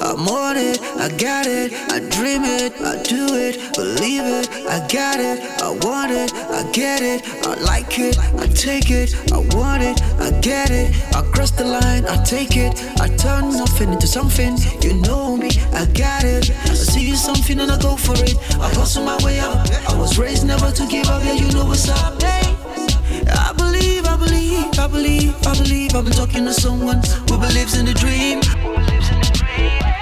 I'm on it, I got it, I dream it, I do it, believe it, I got it, I want it, I get it, I like it, I take it, I want it, I get it, I cross the line, I take it, I turn nothing into something, you know me, I got it, I see something and I go for it, I hustle my way up, I was raised never to give up, yeah, you know what's up, hey. I believe, I believe, I believe, I believe I've been talking to someone who believes in the dream. talking to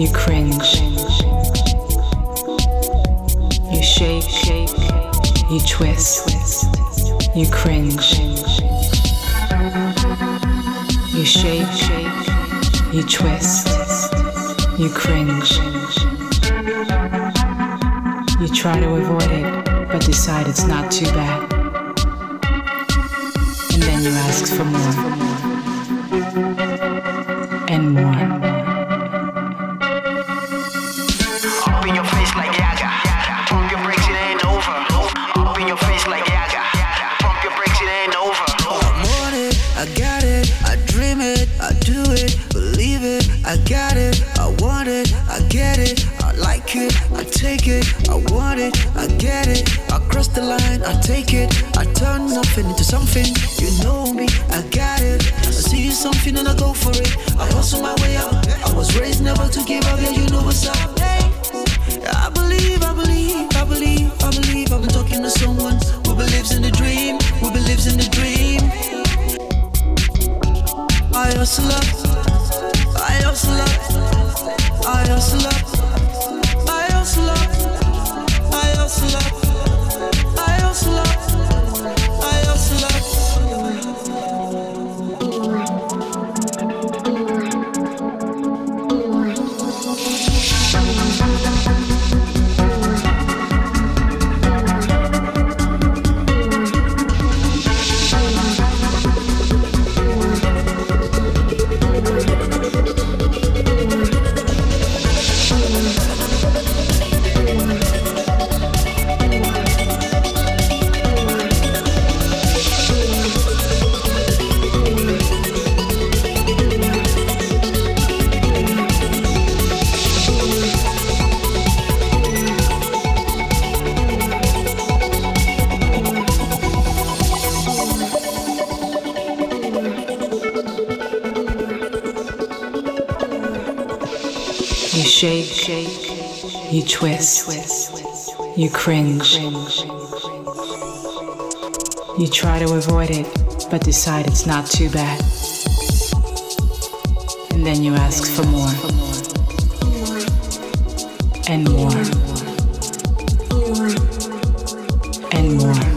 you cringe. You shake, shake, you twist you cringe. You shake, you twist, you cringe. You try to avoid it, but decide it's not too bad. And then you ask for more I got it, I dream it, I do it, believe it, I got it, I want it, I get it, I like it, I take it, I want it, I get it, I cross the line, I take it, I turn nothing into something. You know me, I got it. I see something and I go for it. I hustle my way up. I was raised never to give up, yeah, you know what's up. Hey, I believe, I believe, I believe, I believe, I believe. You shake, you twist. You cringe. You try to avoid it, but decide it's not too bad. And then you ask for more. And more. And more.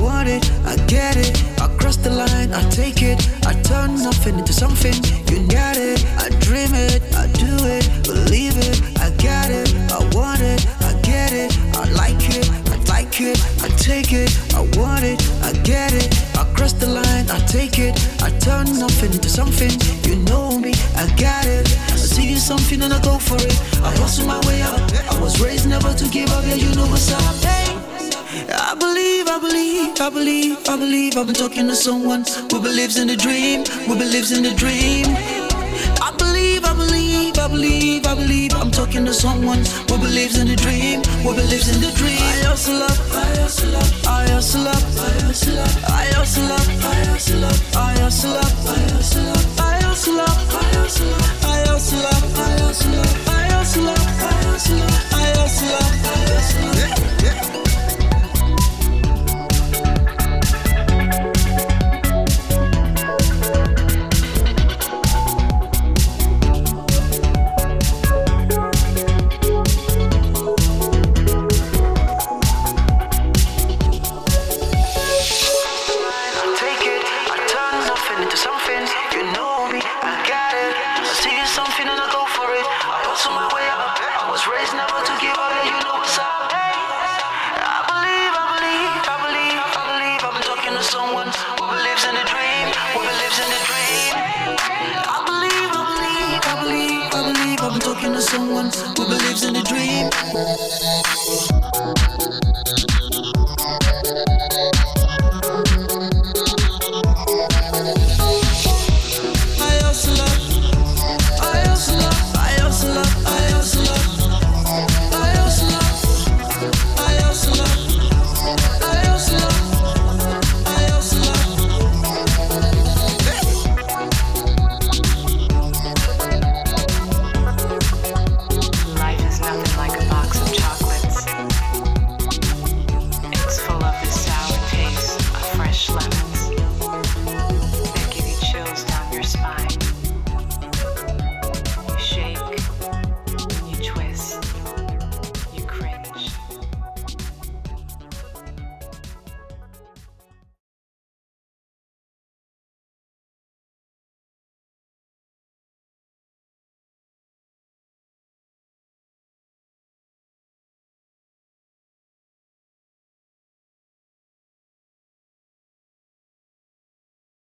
want it, I get it. I cross the line, I take it. I turn nothing into something. You get it, I dream it, I do it, believe it. I get it, I want it, I get it. I like it, I like it, I take it. I want it, I get it. I cross the line, I take it. I turn nothing into something. You know me, I got it. I see you something and I go for it. I hustle my way up. I was raised never to give up, yeah, you know what's up. Hey. I've been talking to someone who believes in the dream, who believes in the dream. I believe, I believe, I believe, I believe. I'm talking to someone who believes in the dream, who believes in the dream. I I I I I hustle up, I hustle up, I hustle up, I hustle up, I hustle up, I hustle up, I hustle up, I hustle up, I hustle up, I hustle up.